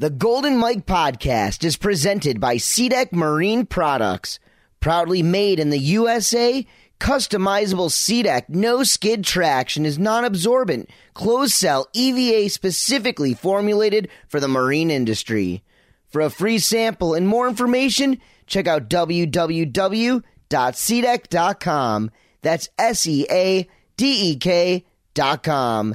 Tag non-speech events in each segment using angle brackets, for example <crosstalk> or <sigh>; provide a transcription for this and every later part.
The Golden Mic podcast is presented by SeaDek Marine Products. Proudly made in the USA, customizable SeaDeck no skid traction is non absorbent, closed cell EVA specifically formulated for the marine industry. For a free sample and more information, check out www.seadek.com. That's S E A D E K.com.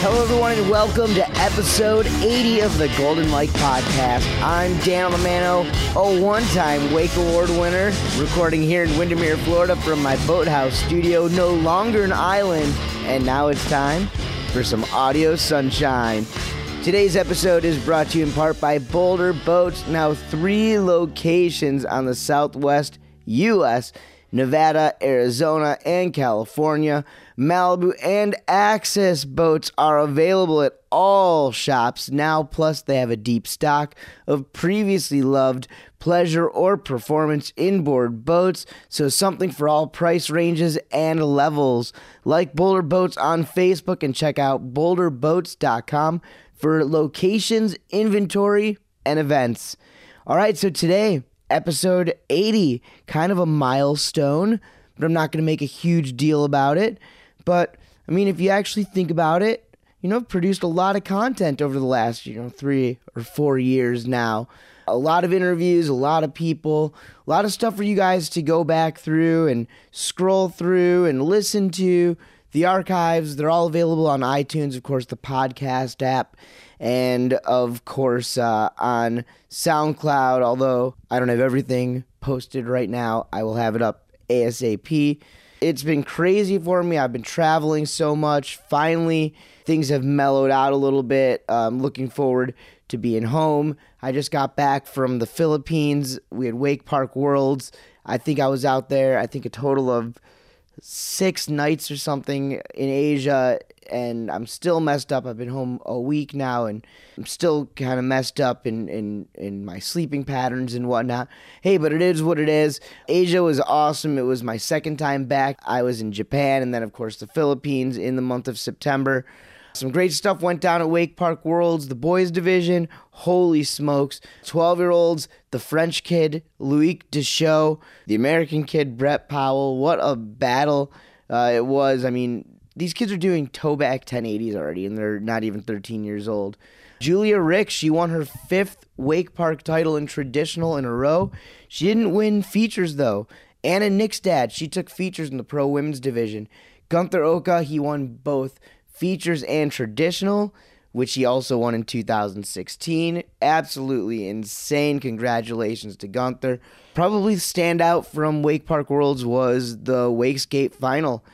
Hello, everyone, and welcome to episode 80 of the Golden Mic Podcast. I'm Dan Romano, a one time Wake Award winner, recording here in Windermere, Florida from my boathouse studio, no longer an island. And now it's time for some audio sunshine. Today's episode is brought to you in part by Boulder Boats, now three locations on the southwest U.S. Nevada, Arizona, and California. Malibu and Axis boats are available at all shops now, plus, they have a deep stock of previously loved pleasure or performance inboard boats, so something for all price ranges and levels. Like Boulder Boats on Facebook and check out boulderboats.com for locations, inventory, and events. All right, so today, episode 80, kind of a milestone, but I'm not going to make a huge deal about it. But I mean, if you actually think about it, you know, I've produced a lot of content over the last, you know, three or four years now. A lot of interviews, a lot of people, a lot of stuff for you guys to go back through and scroll through and listen to. The archives, they're all available on iTunes, of course, the podcast app, and of course uh, on SoundCloud. Although I don't have everything posted right now, I will have it up ASAP. It's been crazy for me. I've been traveling so much. Finally, things have mellowed out a little bit. I'm looking forward to being home. I just got back from the Philippines. We had Wake Park Worlds. I think I was out there, I think a total of six nights or something in Asia, and I'm still messed up. I've been home a week now, and I'm still kind of messed up in, in, in my sleeping patterns and whatnot. Hey, but it is what it is. Asia was awesome. It was my second time back. I was in Japan, and then, of course, the Philippines in the month of September. Some great stuff went down at Wake Park Worlds, the boys division. Holy smokes. 12 year olds, the French kid, Loic Deschaux, the American kid, Brett Powell. What a battle uh, it was. I mean, these kids are doing towback 1080s already, and they're not even 13 years old. Julia Rick, she won her fifth Wake Park title in traditional in a row. She didn't win features, though. Anna Nikstad, she took features in the pro women's division. Gunther Oka, he won both features and traditional, which he also won in 2016. Absolutely insane. Congratulations to Gunther. Probably the standout from Wake Park Worlds was the Wakeskate final.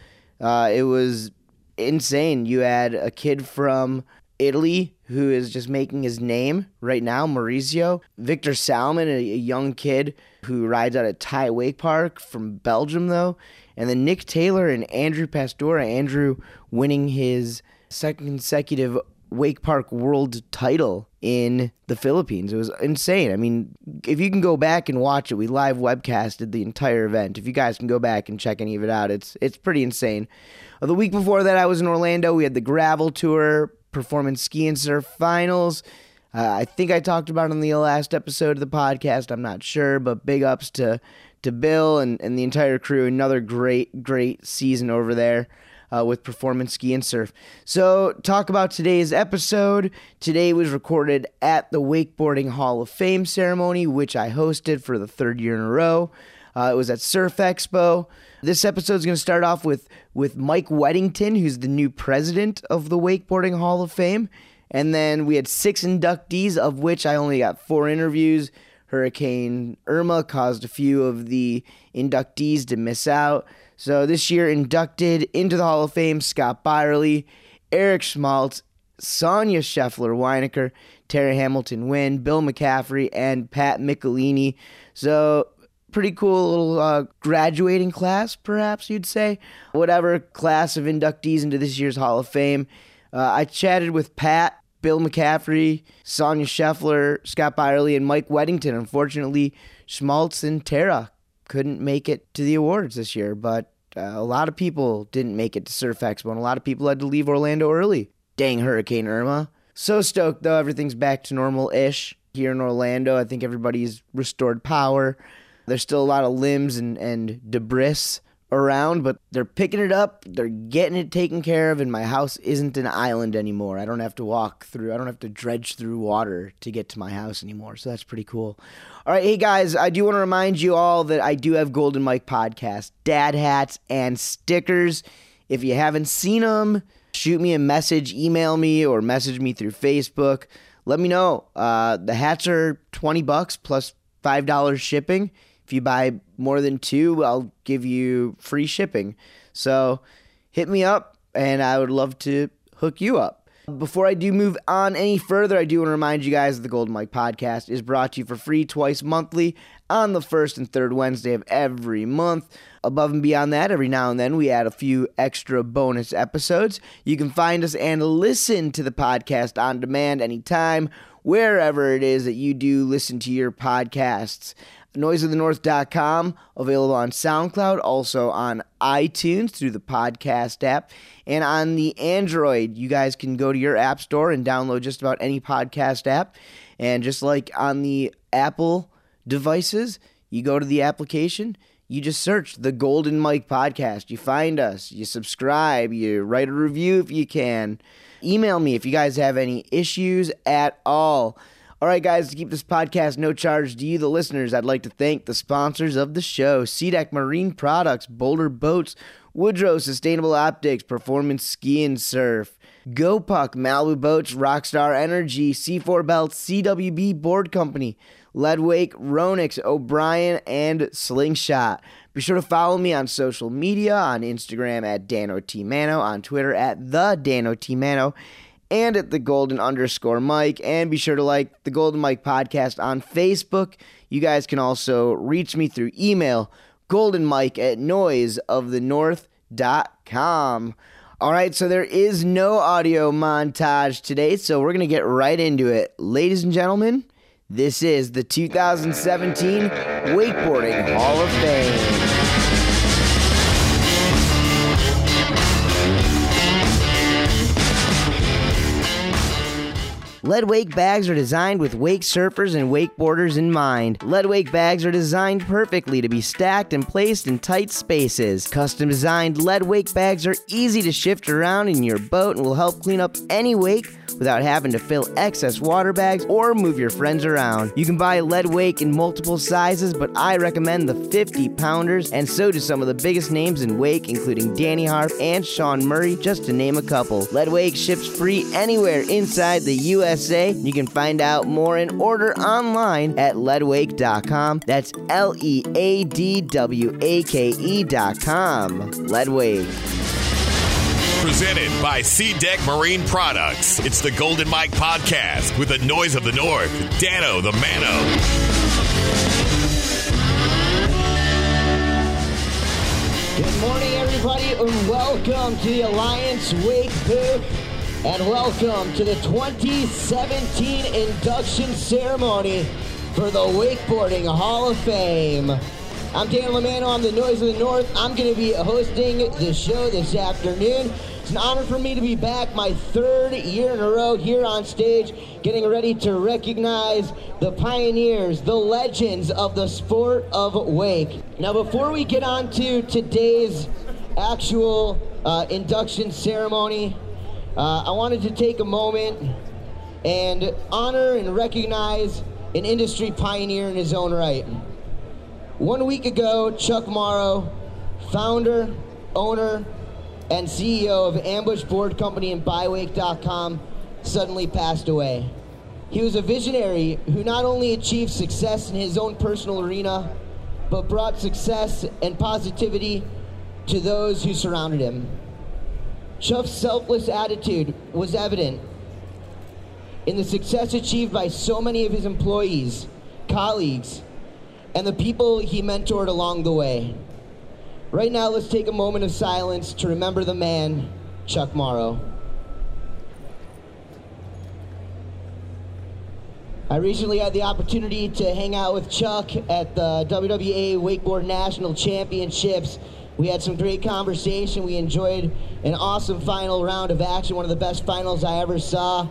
Uh, it was insane. You had a kid from Italy who is just making his name right now, Maurizio. Victor Salmon, a, young kid who rides out at Thai Wake Park from Belgium, though. And then Nick Taylor and Andrew Pastura. Andrew winning his second consecutive Wake Park World title in the Philippines. It was insane. I mean, if you can go back and watch it, we live webcasted the entire event. If you guys can go back and check any of it out, it's it's pretty insane. Uh, the week before that, I was in Orlando. We had the Gravel Tour Performance Ski and Surf Finals. Uh, I think I talked about it on the last episode of the podcast. I'm not sure, but big ups to to Bill and, and the entire crew. Another great, great season over there uh, with Performance Ski and Surf. So, talk about today's episode. Today was recorded at the Wakeboarding Hall of Fame ceremony, which I hosted for the third year in a row. Uh, it was at Surf Expo. This episode is going to start off with with Mike Weddington, who's the new president of the Wakeboarding Hall of Fame. And then we had six inductees, of which I only got four interviews. Hurricane Irma caused a few of the inductees to miss out. So this year, inducted into the Hall of Fame, Scott Byerly, Erich Schmaltz, Sonja Scheffler Weinaicker, Terry Hamilton Wynn, Bill McCaffray, and Pat McElhinney. So pretty cool little uh, graduating class, perhaps you'd say. Whatever class of inductees into this year's Hall of Fame. Uh, I chatted with Pat, Bill McCaffray, Sonja Scheffler, Scott Byerly, and Mike Weddington. Unfortunately, Schmaltz and Tara couldn't make it to the awards this year, but uh, a lot of people didn't make it to Surf Expo, and a lot of people had to leave Orlando early. Dang Hurricane Irma. So stoked, though. Everything's back to normal ish here in Orlando. I think everybody's restored power. There's still a lot of limbs and, and debris around, but they're picking it up. They're getting it taken care of, and my house isn't an island anymore. I don't have to walk through, I don't have to dredge through water to get to my house anymore. So that's pretty cool. All right, hey guys, I do want to remind you all that I do have Golden Mic podcast, dad hats, and stickers. If you haven't seen them, shoot me a message, email me, or message me through Facebook. Let me know. Uh, the hats are 20 bucks plus $5 shipping. If you buy more than two, I'll give you free shipping. So hit me up, and I would love to hook you up. Before I do move on any further, I do want to remind you guys that the Golden Mic podcast is brought to you for free twice monthly on the first and third Wednesday of every month. Above and beyond that, every now and then we add a few extra bonus episodes. You can find us and listen to the podcast on demand anytime, wherever it is that you do listen to your podcasts noiseofthenorth.com, available on SoundCloud, also on iTunes through the podcast app, and on the Android. You guys can go to your app store and download just about any podcast app. And just like on the Apple devices, you go to the application, you just search the Golden Mic podcast. You find us, you subscribe, you write a review if you can. Email me if you guys have any issues at all. All right, guys, to keep this podcast no charge to you, the listeners, I'd like to thank the sponsors of the show SeaDek Marine Products, Boulder Boats, Woodrow Sustainable Optics, Performance Ski and Surf, GoPuck, Malibu Boats, Rockstar Energy, C4 Belts, CWB Board Company, Leadwake, Ronix, O'Brien, and Slingshot. Be sure to follow me on social media on Instagram at Dano T on Twitter at the and at the golden underscore Mike. And be sure to like the Golden Mic podcast on Facebook. You guys can also reach me through email, golden mike at noiseofthenorth.com. All right, so there is no audio montage today, so we're going to get right into it. Ladies and gentlemen, this is the 2017 Wakeboarding Hall of Fame. Lead wake bags are designed with wake surfers and wakeboarders in mind. Lead wake bags are designed perfectly to be stacked and placed in tight spaces. Custom designed lead wake bags are easy to shift around in your boat and will help clean up any wake without having to fill excess water bags or move your friends around. You can buy lead wake in multiple sizes, but I recommend the 50 pounders, and so do some of the biggest names in wake, including Danny Harf and Sean Murray, just to name a couple. Lead wake ships free anywhere inside the USA. You can find out more and order online at leadwake.com. That's L E A D W A K E.com. Leadwake presented by SeaDek Marine Products. It's the Golden Mic Podcast with the noise of the North, Dano the Mano. Good morning, everybody, and welcome to the Alliance Wake booth, and welcome to the 2017 induction ceremony for the Wakeboarding Hall of Fame. I'm Dan Lamano. I'm the Noise of the North. I'm going to be hosting the show this afternoon. It's an honor for me to be back my third year in a row here on stage, getting ready to recognize the pioneers, the legends of the sport of wake. Now, before we get on to today's actual uh, induction ceremony, uh, I wanted to take a moment and honor and recognize an industry pioneer in his own right. One week ago, Chuck Morrow, founder, owner, and CEO of Ambush Board Company and Bywake.com, suddenly passed away. He was a visionary who not only achieved success in his own personal arena, but brought success and positivity to those who surrounded him. Chuck's selfless attitude was evident in the success achieved by so many of his employees, colleagues, and the people he mentored along the way. Right now, let's take a moment of silence to remember the man, Chuck Morrow. I recently had the opportunity to hang out with Chuck at the WWA Wakeboard National Championships. We had some great conversation. We enjoyed an awesome final round of action, one of the best finals I ever saw.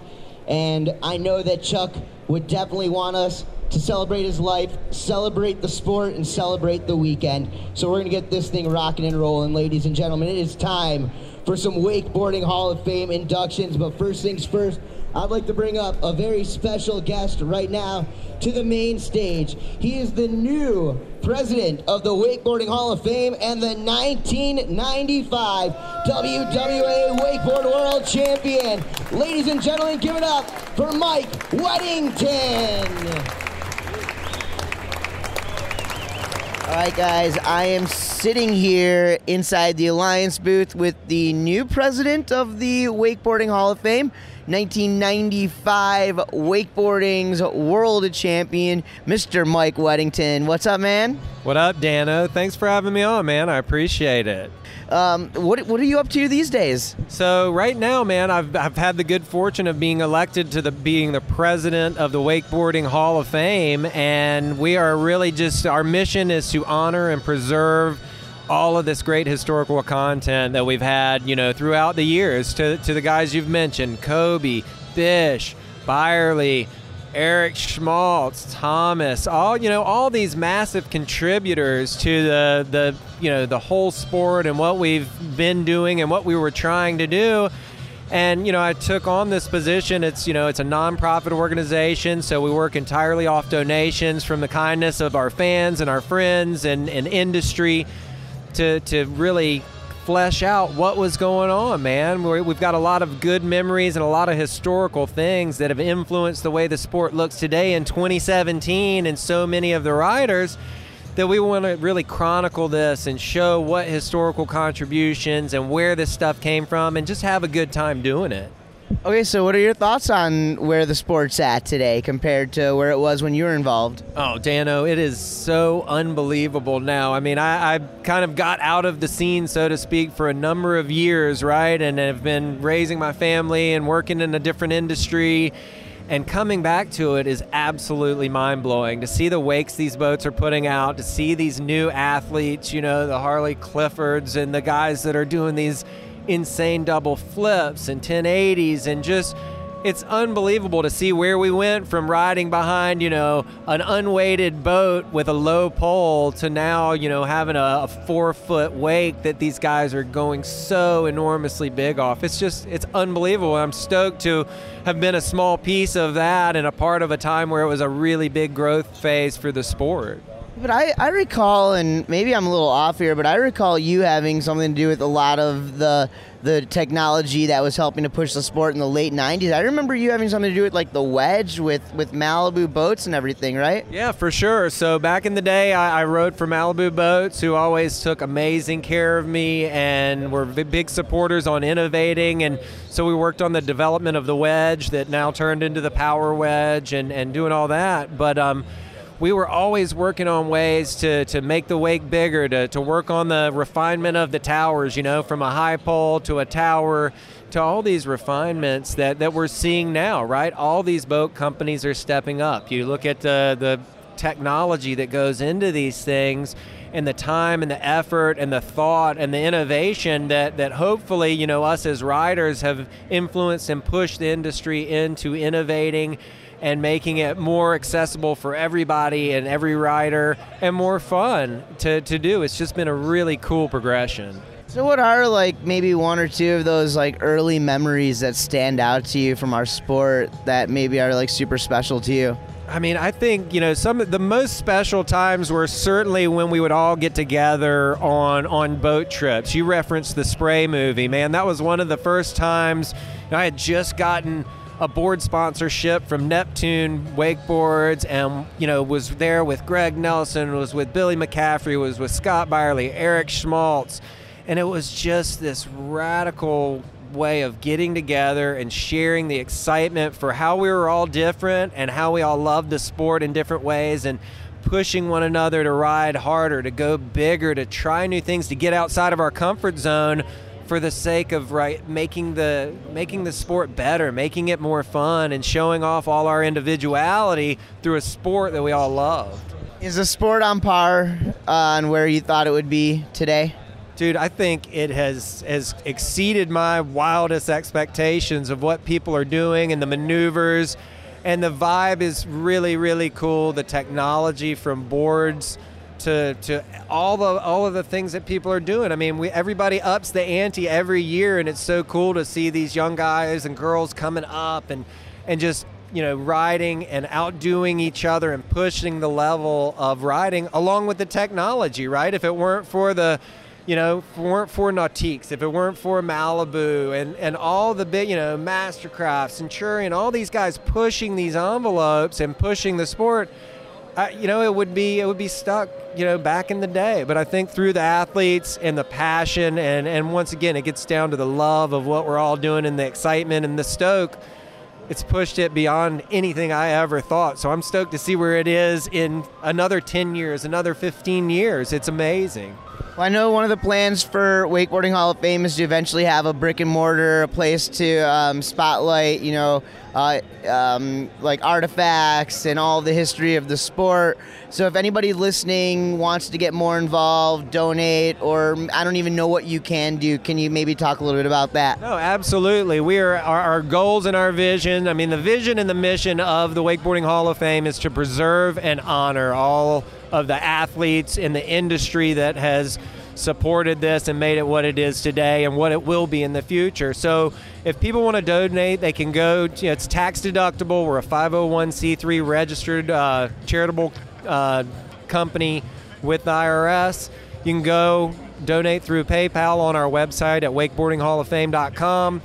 And I know that Chuck would definitely want us to celebrate his life, celebrate the sport, and celebrate the weekend. So we're going to get this thing rocking and rolling, ladies and gentlemen. It is time for some Wakeboarding Hall of Fame inductions. But first things first, I'd like to bring up a very special guest right now to the main stage. He is the new president of the Wakeboarding Hall of Fame and the 1995 WWA Wakeboard World Champion. Ladies and gentlemen, give it up for Mike Weddington. All right, guys, I am sitting here inside the Alliance booth with the new president of the Wakeboarding Hall of Fame, 1995 Wakeboarding's World Champion, Mr. Mike Weddington. What's up, man? What up, Dano? Thanks for having me on, man. I appreciate it. Um, what, what are you up to these days? So right now, man, I've, I've had the good fortune of being elected to the being the president of the Wakeboarding Hall of Fame, and we are really just our mission is to honor and preserve all of this great historical content that we've had, you know, throughout the years. To to the guys you've mentioned, Kobe, Bish, Byerly. Erich Schmaltz, Thomas, all you know, all these massive contributors to the the you know the whole sport and what we've been doing and what we were trying to do. And you know, I took on this position. It's you know, it's a nonprofit organization, so we work entirely off donations from the kindness of our fans and our friends and, and industry to to really flesh out what was going on, man. We've got a lot of good memories and a lot of historical things that have influenced the way the sport looks today in 2017 and so many of the riders that we want to really chronicle this and show what historical contributions and where this stuff came from and just have a good time doing it. Okay, so what are your thoughts on where the sport's at today compared to where it was when you were involved? Oh, Dano, it is so unbelievable now. I mean, I, I kind of got out of the scene, so to speak, for a number of years, right? And have been raising my family and working in a different industry. And coming back to it is absolutely mind blowing to see the wakes these boats are putting out, to see these new athletes, you know, the Harley Cliffords and the guys that are doing these insane double flips and 1080s and just it's unbelievable to see where we went from riding behind, you know, an unweighted boat with a low pole to now, you know, having a, a, four foot wake that these guys are going so enormously big off. It's just, it's unbelievable. I'm stoked to have been a small piece of that and a part of a time where it was a really big growth phase for the sport. But I, I recall, and maybe I'm a little off here, but I recall you having something to do with a lot of the the technology that was helping to push the sport in the late 90s. I remember you having something to do with like the wedge with, with Malibu boats and everything, right? Yeah, for sure. So back in the day, I, I rode for Malibu Boats, who always took amazing care of me and were big supporters on innovating. And so we worked on the development of the wedge that now turned into the power wedge and, and doing all that. But um, we were always working on ways to, to make the wake bigger, to, to work on the refinement of the towers, you know, from a high pole to a tower to all these refinements that, that we're seeing now, right? All these boat companies are stepping up. You look at the, the technology that goes into these things and the time and the effort and the thought and the innovation that, that hopefully, you know, us as riders have influenced and pushed the industry into innovating and making it more accessible for everybody and every rider and more fun to, to do. It's just been a really cool progression. So what are like maybe one or two of those like early memories that stand out to you from our sport that maybe are like super special to you? I mean, I think you know some of the most special times were certainly when we would all get together on on boat trips. You referenced the Spray movie, man. That was one of the first times I had just gotten a board sponsorship from Neptune Wakeboards, and you know was there with Greg Nelson, was with Billy McCaffray, was with Scott Byerly, Erich Schmaltz, And it was just this radical way of getting together and sharing the excitement for how we were all different and how we all loved the sport in different ways and pushing one another to ride harder, to go bigger, to try new things, to get outside of our comfort zone for the sake of right making the making the sport better, making it more fun and showing off all our individuality through a sport that we all loved. Is the sport on par uh, on where you thought it would be today? Dude, I think it has has exceeded my wildest expectations of what people are doing and the maneuvers and the vibe is really really cool. The technology from boards to to all the all of the things that people are doing. I mean, we everybody ups the ante every year and it's so cool to see these young guys and girls coming up and and just you know, riding and outdoing each other and pushing the level of riding along with the technology, right? If it weren't for the you know, weren't for Nautiques, if it weren't for Malibu and, and all the big, you know, Mastercraft, Centurion, all these guys pushing these envelopes and pushing the sport, uh, you know, it would be it would be stuck, you know, back in the day. But I think through the athletes and the passion, and and once again, it gets down to the love of what we're all doing and the excitement and the stoke. It's pushed it beyond anything I ever thought. So I'm stoked to see where it is in another 10 years, another 15 years. It's amazing. Well, I know one of the plans for Wakeboarding Hall of Fame is to eventually have a brick and mortar, a place to um, spotlight, you know, uh, um, like artifacts and all the history of the sport. So if anybody listening wants to get more involved, donate, or I don't even know what you can do, can you maybe talk a little bit about that? No, absolutely. We are our, our goals and our vision. I mean, the vision and the mission of the Wakeboarding Hall of Fame is to preserve and honor all of the athletes in the industry that has supported this and made it what it is today and what it will be in the future. So if people want to donate, they can go. You know, it's tax deductible. We're a 501c3 registered uh, charitable uh, company with the IRS. You can go donate through PayPal on our website at wakeboardinghalloffame.com.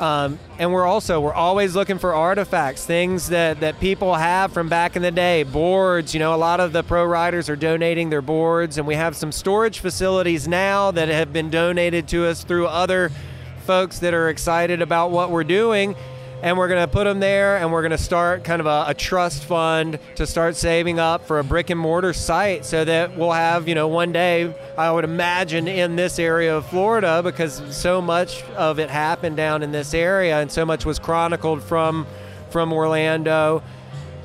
Um, and we're also we're always looking for artifacts, things that, that people have from back in the day, boards. You know, a lot of the pro riders are donating their boards, and we have some storage facilities now that have been donated to us through other folks that are excited about what we're doing and we're going to put them there and we're going to start kind of a, a, trust fund to start saving up for a brick and mortar site so that we'll have you know one day i would imagine in this area of florida because so much of it happened down in this area and so much was chronicled from from orlando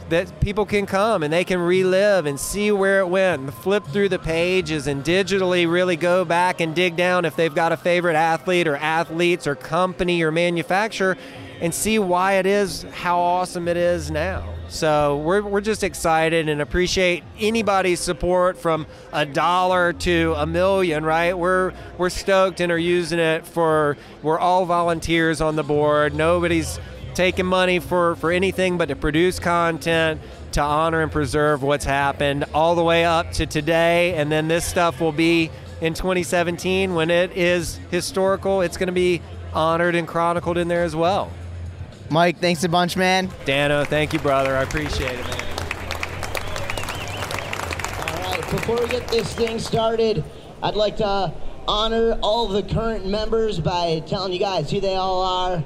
that people can come and they can relive and see where it went flip through the pages and digitally really go back and dig down if they've got a favorite athlete or athletes or company or manufacturer and see why it is how awesome it is now. So we're, we're just excited and appreciate anybody's support from a dollar to a million, right? We're we're stoked and are using it for we're all volunteers on the board. Nobody's taking money for, for anything but to produce content, to honor and preserve what's happened all the way up to today. And then this stuff will be in 2017 when it is historical. It's going to be honored and chronicled in there as well. Mike, thanks a bunch, man. Dano, thank you, brother. I appreciate it, man. All right, before we get this thing started, I'd like to honor all the current members by telling you guys who they all are.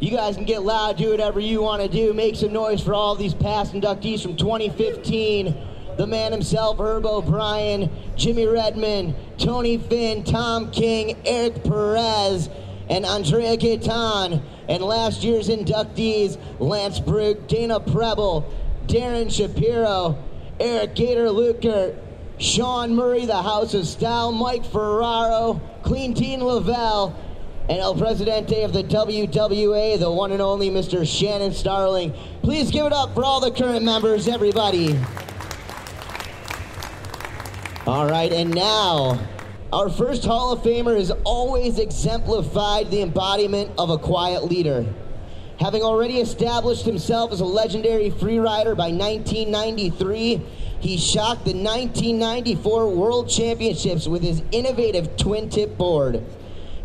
You guys can get loud, do whatever you want to do. Make some noise for all these past inductees from 2015. The man himself, Herb O'Brien, Jimmy Redmon, Tony Finn, Tom King, Eric Perez, and Andrea Gaytan and last year's inductees Lance Brook, Dana Preble, Darren Shapiro, Eric Gator Luker, Sean Murray, the House of Style, Mike Ferraro, Clementine Lavelle, and El Presidente of the WWA, the one and only Mr. Shannon Starling. Please give it up for all the current members, everybody. All right, and now our first Hall of Famer has always exemplified the embodiment of a quiet leader. Having already established himself as a legendary freerider by 1993, he shocked the 1994 World Championships with his innovative twin tip board,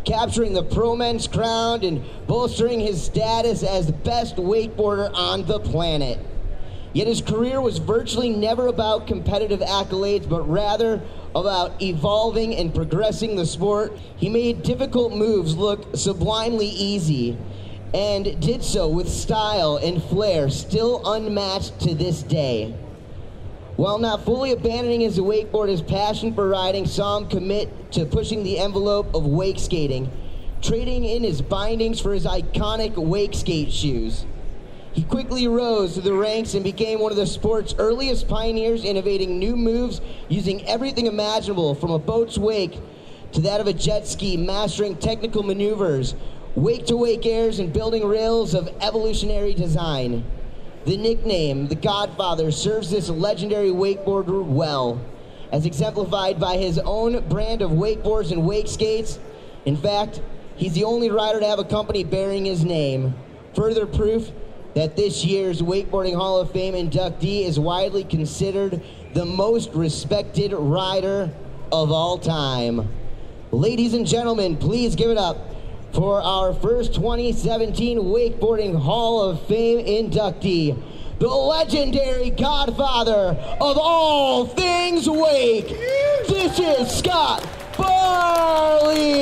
capturing the pro men's crown and bolstering his status as the best wakeboarder on the planet. Yet his career was virtually never about competitive accolades, but rather about evolving and progressing the sport. He made difficult moves look sublimely easy and did so with style and flair still unmatched to this day. While not fully abandoning his wakeboard, his passion for riding saw him commit to pushing the envelope of wake skating, trading in his bindings for his iconic wake skate shoes. He quickly rose to the ranks and became one of the sport's earliest pioneers, innovating new moves using everything imaginable from a boat's wake to that of a jet ski, mastering technical maneuvers, wake to wake airs, and building rails of evolutionary design. The nickname, the Godfather, serves this legendary wakeboarder well, as exemplified by his own brand of wakeboards and wake skates. In fact, he's the only rider to have a company bearing his name. Further proof that this year's Wakeboarding Hall of Fame inductee is widely considered the most respected rider of all time. Ladies and gentlemen, please give it up for our first 2017 Wakeboarding Hall of Fame inductee, the legendary godfather of all things wake. This is Scott Byerly.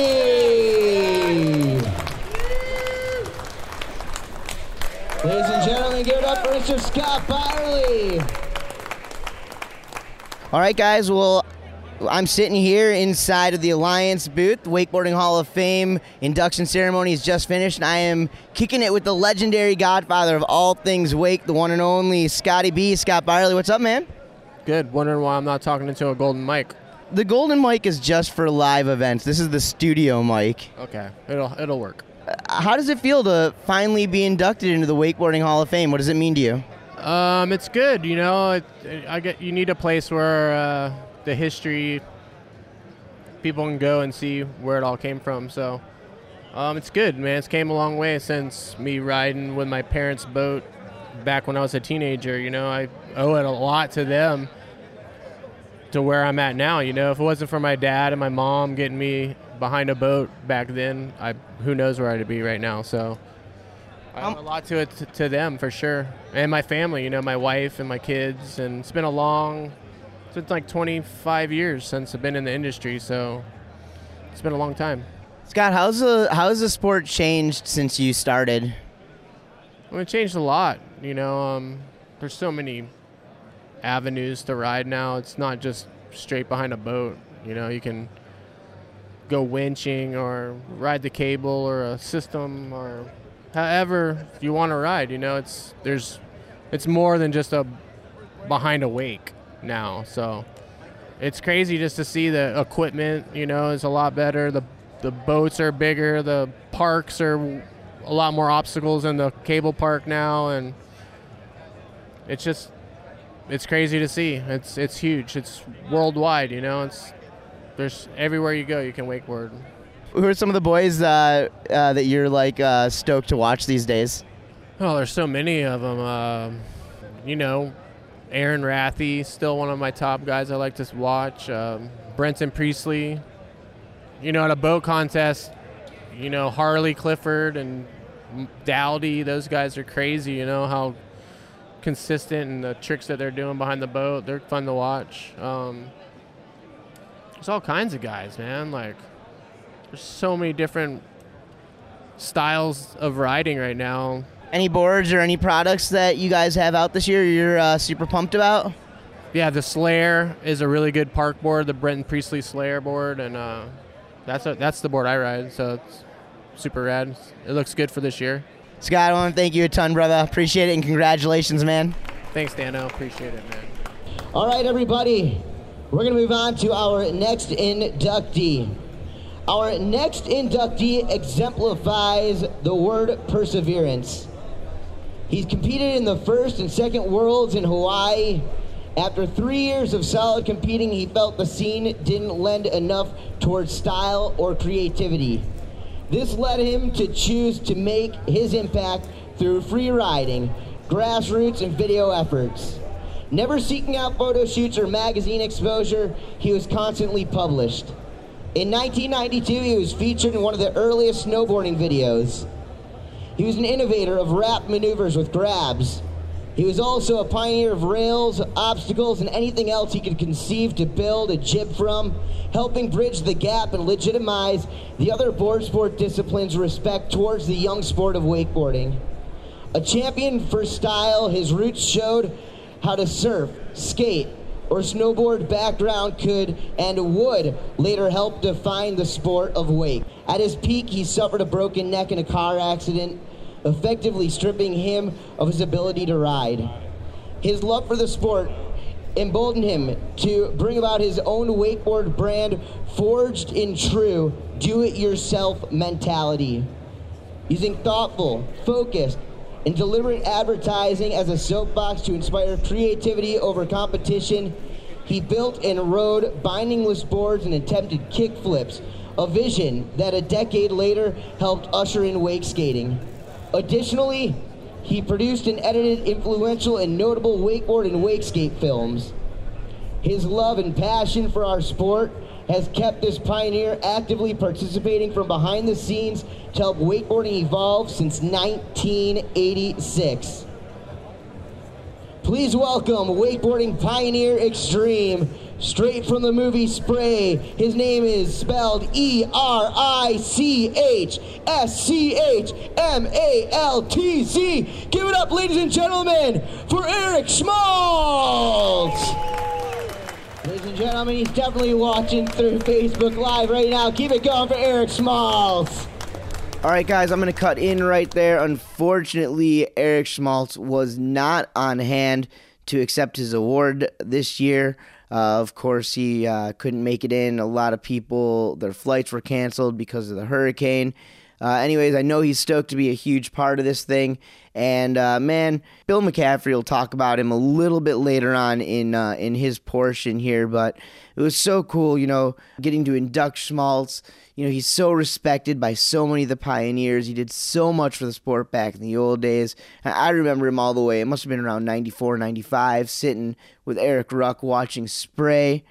Ladies and gentlemen, give it up for Mr. Scott Byerly. All right, guys. Well, I'm sitting here inside of the Alliance booth. The Wakeboarding Hall of Fame induction ceremony is just finished, and I am kicking it with the legendary godfather of all things wake, the one and only Scotty B. Scott Byerly. What's up, man? Good. Wondering why I'm not talking into a golden mic. The golden mic is just for live events. This is the studio mic. Okay, it'll it'll work. How does it feel to finally be inducted into the Wakeboarding Hall of Fame? What does it mean to you? Um, it's good. You know, it, I get you need a place where uh, the history people can go and see where it all came from. So um, it's good, man. It's came a long way since me riding with my parents' boat back when I was a teenager. You know, I owe it a lot to them to where I'm at now. You know, if it wasn't for my dad and my mom getting me behind a boat back then, I who knows where I'd be right now. So I owe a lot to it to them for sure, and my family. You know, my wife and my kids, and it's been a long. It's been like 25 years since I've been in the industry, so it's been a long time. Scott, how's the how's the sport changed since you started? Well, it changed a lot. You know, um, there's so many avenues to ride now. It's not just straight behind a boat. You know, you can go winching or ride the cable or a system or however you want to ride. You know, it's there's it's more than just a behind a wake now. So it's crazy just to see the equipment. You know, is a lot better. The the boats are bigger. The parks are a lot more obstacles in the cable park now, and it's just it's crazy to see. It's it's huge. It's worldwide. You know, it's there's everywhere you go you can wakeboard. Who are some of the boys uh, uh, that you're like uh, stoked to watch these days? Oh, there's so many of them. Um you know, Aaron Rathy, still one of my top guys I like to watch. Um, Brenton Priestley. You know, at a boat contest, you know Harley Clifford and Dowdy. Those guys are crazy. You know how consistent and the tricks that they're doing behind the boat. They're fun to watch. Um, there's all kinds of guys, man. Like, there's so many different styles of riding right now. Any boards or any products that you guys have out this year you're uh, super pumped about? Yeah, the Slayer is a really good park board, the Brenton Priestley Slayer board, and uh, that's a, that's the board I ride. So it's super rad. It looks good for this year. Scott, I want to thank you a ton, brother. Appreciate it and congratulations, man. Thanks, Dano. Appreciate it, man. All right, everybody. We're going to move on to our next inductee. Our next inductee exemplifies the word perseverance. He's competed in the first and second worlds in Hawaii. After three years of solid competing, he felt the scene didn't lend enough towards style or creativity. This led him to choose to make his impact through free riding, grassroots, and video efforts. Never seeking out photo shoots or magazine exposure, he was constantly published. In 1992, he was featured in one of the earliest snowboarding videos. He was an innovator of wrap maneuvers with grabs, He was also a pioneer of rails, obstacles, and anything else he could conceive to build a jib from, helping bridge the gap and legitimize the other board sport disciplines' respect towards the young sport of wakeboarding. A champion for style, his roots showed how to surf, skate, or snowboard background could and would later help define the sport of wake. At his peak, he suffered a broken neck in a car accident effectively stripping him of his ability to ride. His love for the sport emboldened him to bring about his own wakeboard brand forged in true do it yourself mentality. Using thoughtful, focused, and deliberate advertising as a soapbox to inspire creativity over competition, he built and rode bindingless boards and attempted kickflips, a vision that a decade later helped usher in wake skating. Additionally, he produced and edited influential and notable wakeboard and wakeskate films. His love and passion for our sport has kept this pioneer actively participating from behind the scenes to help wakeboarding evolve since 1986. Please welcome wakeboarding pioneer extreme, straight from the movie Spray. His name is spelled E R I C H S C H M A L T Z. Give it up, ladies and gentlemen, for Erich Schmaltz. Ladies and gentlemen, he's definitely watching through Facebook Live right now. Keep it going for Erich Schmaltz. All right, guys, I'm going to cut in right there. Unfortunately, Erich Schmaltz was not on hand to accept his award this year. Uh, of course, he uh, couldn't make it in. A lot of people, their flights were canceled because of the hurricane. Uh, anyways, I know he's stoked to be a huge part of this thing. And uh, man, Bill McCaffray will talk about him a little bit later on in uh, in his portion here. But it was so cool, you know, getting to induct Schmaltz. You know, he's so respected by so many of the pioneers. He did so much for the sport back in the old days. I remember him all the way. It must have been around 94, 95, sitting with Eric Ruck watching Spray.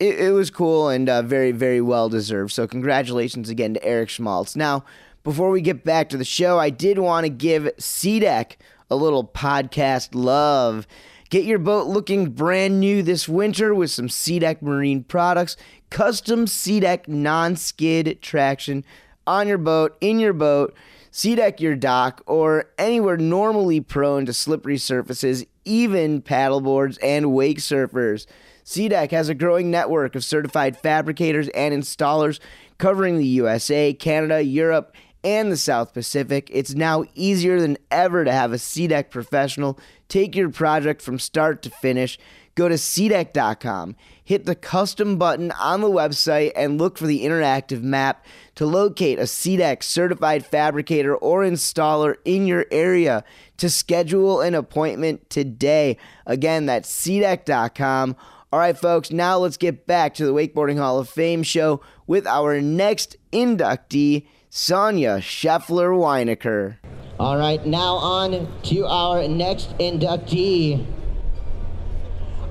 It, it was cool and uh, very, very well deserved. So, congratulations again to Erich Schmaltz. Now, before we get back to the show, I did want to give SeaDek a little podcast love. Get your boat looking brand new this winter with some SeaDek Marine products, custom SeaDek non skid traction on your boat, in your boat, SeaDek your dock, or anywhere normally prone to slippery surfaces, even paddleboards and wake surfers. SeaDek has a growing network of certified fabricators and installers covering the USA, Canada, Europe, and the South Pacific. It's now easier than ever to have a SeaDek professional take your project from start to finish. Go to SeaDek.com, hit the custom button on the website, and look for the interactive map to locate a SeaDek certified fabricator or installer in your area to schedule an appointment today. Again, that's SeaDek.com. All right, folks, now let's get back to the Wakeboarding Hall of Fame show with our next inductee. Sonja Scheffler Weinaicker. All right, now on to our next inductee.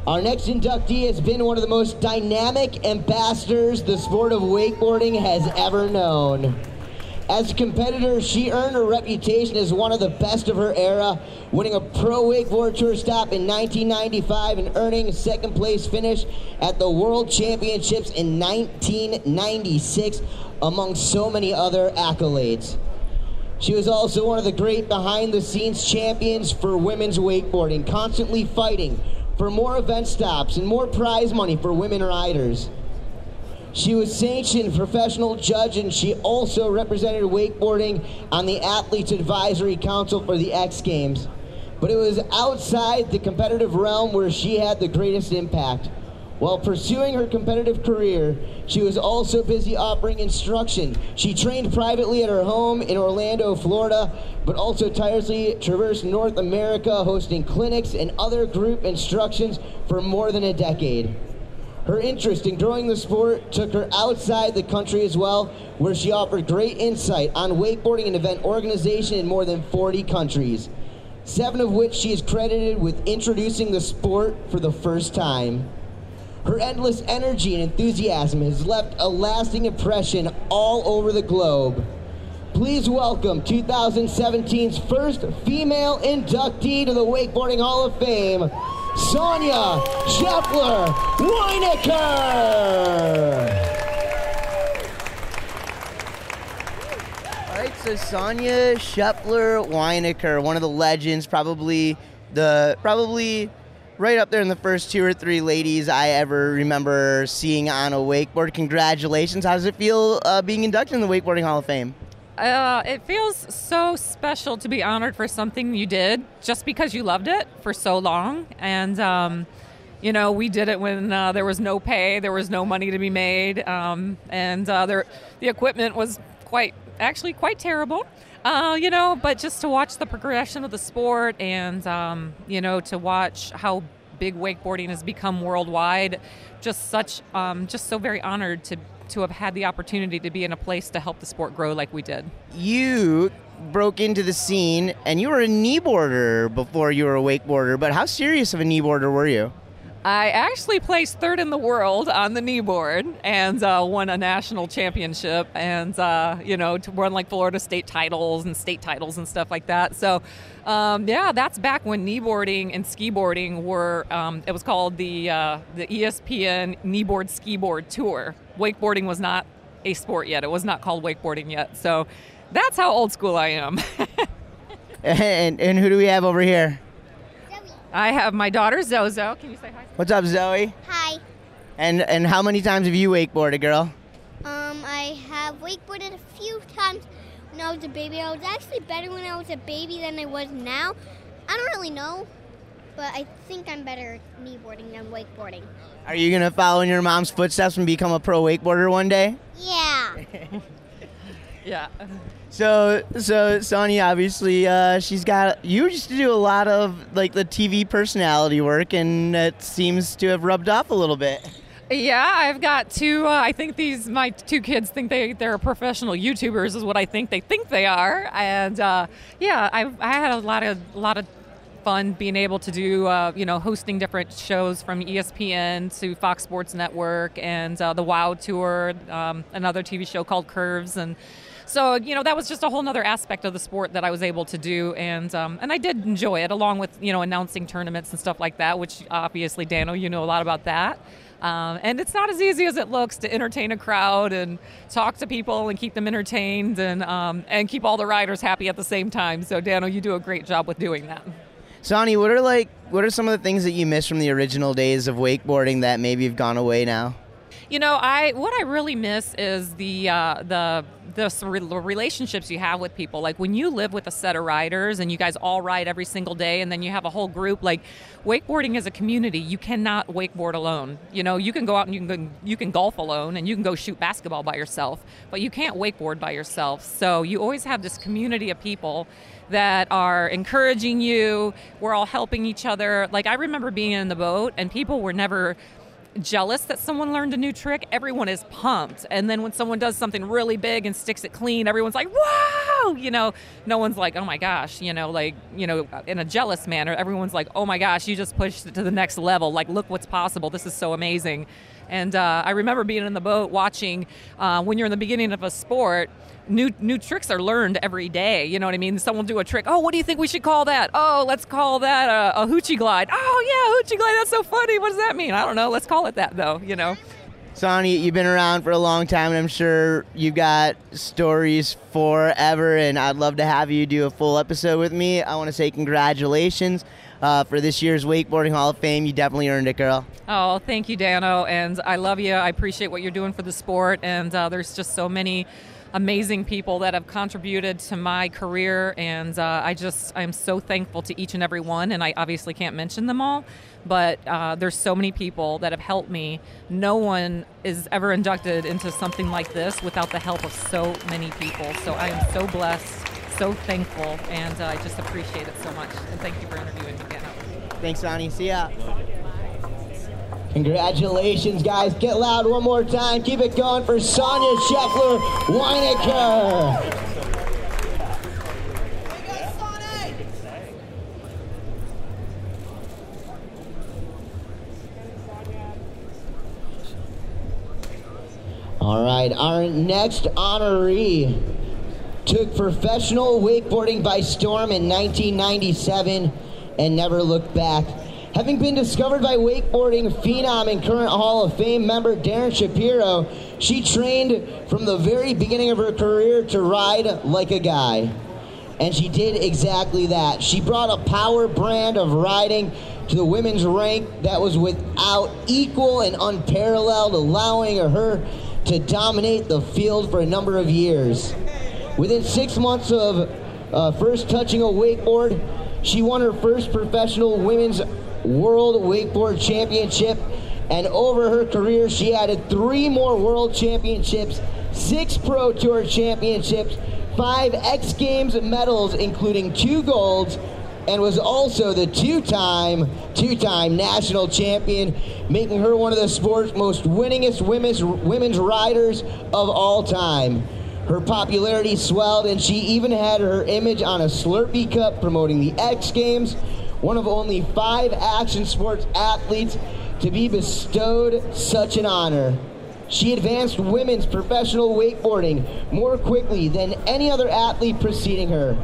Our next inductee has been one of the most dynamic ambassadors the sport of wakeboarding has ever known. As a competitor, she earned a reputation as one of the best of her era, winning a Pro Wakeboard Tour stop in 1995 and earning a second place finish at the World Championships in 1996, among so many other accolades. She was also one of the great behind the scenes champions for women's wakeboarding, constantly fighting for more event stops and more prize money for women riders. She was sanctioned professional judge and she also represented wakeboarding on the Athletes Advisory Council for the X Games. But it was outside the competitive realm where she had the greatest impact. While pursuing her competitive career, she was also busy offering instruction. She trained privately at her home in Orlando, Florida, but also tirelessly traversed North America, hosting clinics and other group instructions for more than a decade. Her interest in growing the sport took her outside the country as well, where she offered great insight on wakeboarding and event organization in more than 40 countries, seven of which she is credited with introducing the sport for the first time. Her endless energy and enthusiasm has left a lasting impression all over the globe. please welcome 2017's first female inductee to the Wakeboarding Hall of Fame, Sonja Scheffler Weinaicker. All right, so Sonja Scheffler Weinaicker, one of the legends, probably the probably right up there in the first two or three ladies I ever remember seeing on a wakeboard. Congratulations! How does it feel uh, being inducted in the Wakeboarding Hall of Fame? Uh, it feels so special to be honored for something you did just because you loved it for so long. And, um, you know, we did it when uh, there was no pay, there was no money to be made, um, and uh, there, the equipment was quite, actually, quite terrible. Uh, you know, but just to watch the progression of the sport and, um, you know, to watch how big wakeboarding has become worldwide, just such, um, just so very honored to to have had the opportunity to be in a place to help the sport grow like we did. You broke into the scene and you were a kneeboarder before you were a wakeboarder, but how serious of a kneeboarder were you? I actually placed third in the world on the kneeboard and uh, won a national championship and, uh, you know, to run like Florida state titles and state titles and stuff like that. So, um, yeah, that's back when kneeboarding and skiboarding were, um, it was called the, uh, the ESPN Kneeboard Skiboard Tour. Wakeboarding was not a sport yet, it was not called wakeboarding yet. So, that's how old school I am. <laughs> and, and who do we have over here? I have my daughter Zozo. Can you say hi? What's up, Zoe? Hi. And and how many times have you wakeboarded, girl? Um, I have wakeboarded a few times when I was a baby. I was actually better when I was a baby than I was now. I don't really know, but I think I'm better at kneeboarding than wakeboarding. Are you gonna follow in your mom's footsteps and become a pro wakeboarder one day? Yeah. <laughs> Yeah. So, so Sonja, obviously, uh, she's got. You used to do a lot of like the TV personality work, and it seems to have rubbed off a little bit. Yeah, I've got two. Uh, I think these my two kids think they they're professional YouTubers is what I think they think they are, and uh, yeah, I I had a lot of a lot of fun being able to do uh, you know hosting different shows from ESPN to Fox Sports Network and uh, the Wow Tour, um, another TV show called Curves, and so you know that was just a whole other aspect of the sport that I was able to do, and um, and I did enjoy it along with you know announcing tournaments and stuff like that, which obviously Dano, you know a lot about that. Um, and it's not as easy as it looks to entertain a crowd and talk to people and keep them entertained and um, and keep all the riders happy at the same time. So Dano, you do a great job with doing that. Sonja, what are like what are some of the things that you miss from the original days of wakeboarding that maybe have gone away now? You know, I what I really miss is the uh, the the re- relationships you have with people. Like when you live with a set of riders and you guys all ride every single day, and then you have a whole group. Like wakeboarding is a community. You cannot wakeboard alone. You know, you can go out and you can you can golf alone, and you can go shoot basketball by yourself, but you can't wakeboard by yourself. So you always have this community of people that are encouraging you. We're all helping each other. Like I remember being in the boat, and people were never jealous that someone learned a new trick, everyone is pumped. And then when someone does something really big and sticks it clean, everyone's like, wow! You know, no one's like, oh my gosh, you know, like, you know, in a jealous manner, everyone's like, oh my gosh, you just pushed it to the next level. Like, look what's possible. This is so amazing. And uh, I remember being in the boat watching uh, when you're in the beginning of a sport, new new tricks are learned every day. You know what I mean? Someone will do a trick. Oh, what do you think we should call that? Oh, let's call that a, a hoochie glide. Oh yeah, hoochie glide. That's so funny. What does that mean? I don't know. Let's call it that though. You know. Sonja, you've been around for a long time, and I'm sure you've got stories forever. And I'd love to have you do a full episode with me. I want to say congratulations uh, for this year's Wakeboarding Hall of Fame. You definitely earned it, girl. Oh, thank you, Dano, and I love you. I appreciate what you're doing for the sport, and uh, there's just so many amazing people that have contributed to my career, and uh, I just I'm so thankful to each and every one, and I obviously can't mention them all, but uh, there's so many people that have helped me. No one is ever inducted into something like this without the help of so many people. So I am so blessed, so thankful, and uh, I just appreciate it so much. And thank you for interviewing me, Dano. Thanks, Sonja. See ya. Congratulations, guys. Get loud one more time. Keep it going for Sonja Scheffler Weinaicker. All right, our next honoree took professional wakeboarding by storm in 1997 and never looked back. Having been discovered by wakeboarding phenom and current Hall of Fame member Darren Shapiro, she trained from the very beginning of her career to ride like a guy. And she did exactly that. She brought a power brand of riding to the women's rank that was without equal and unparalleled, allowing her to dominate the field for a number of years. Within six months of uh, first touching a wakeboard, she won her first professional women's world wakeboard championship. And over her career, she added three more world championships, six pro tour championships, five X Games medals, including two golds, and was also the two-time, two-time national champion, making her one of the sport's most winningest women's women's riders of all time. Her popularity swelled, and she even had her image on a Slurpee cup promoting the X Games, one of only five action sports athletes to be bestowed such an honor. She advanced women's professional wakeboarding more quickly than any other athlete preceding her.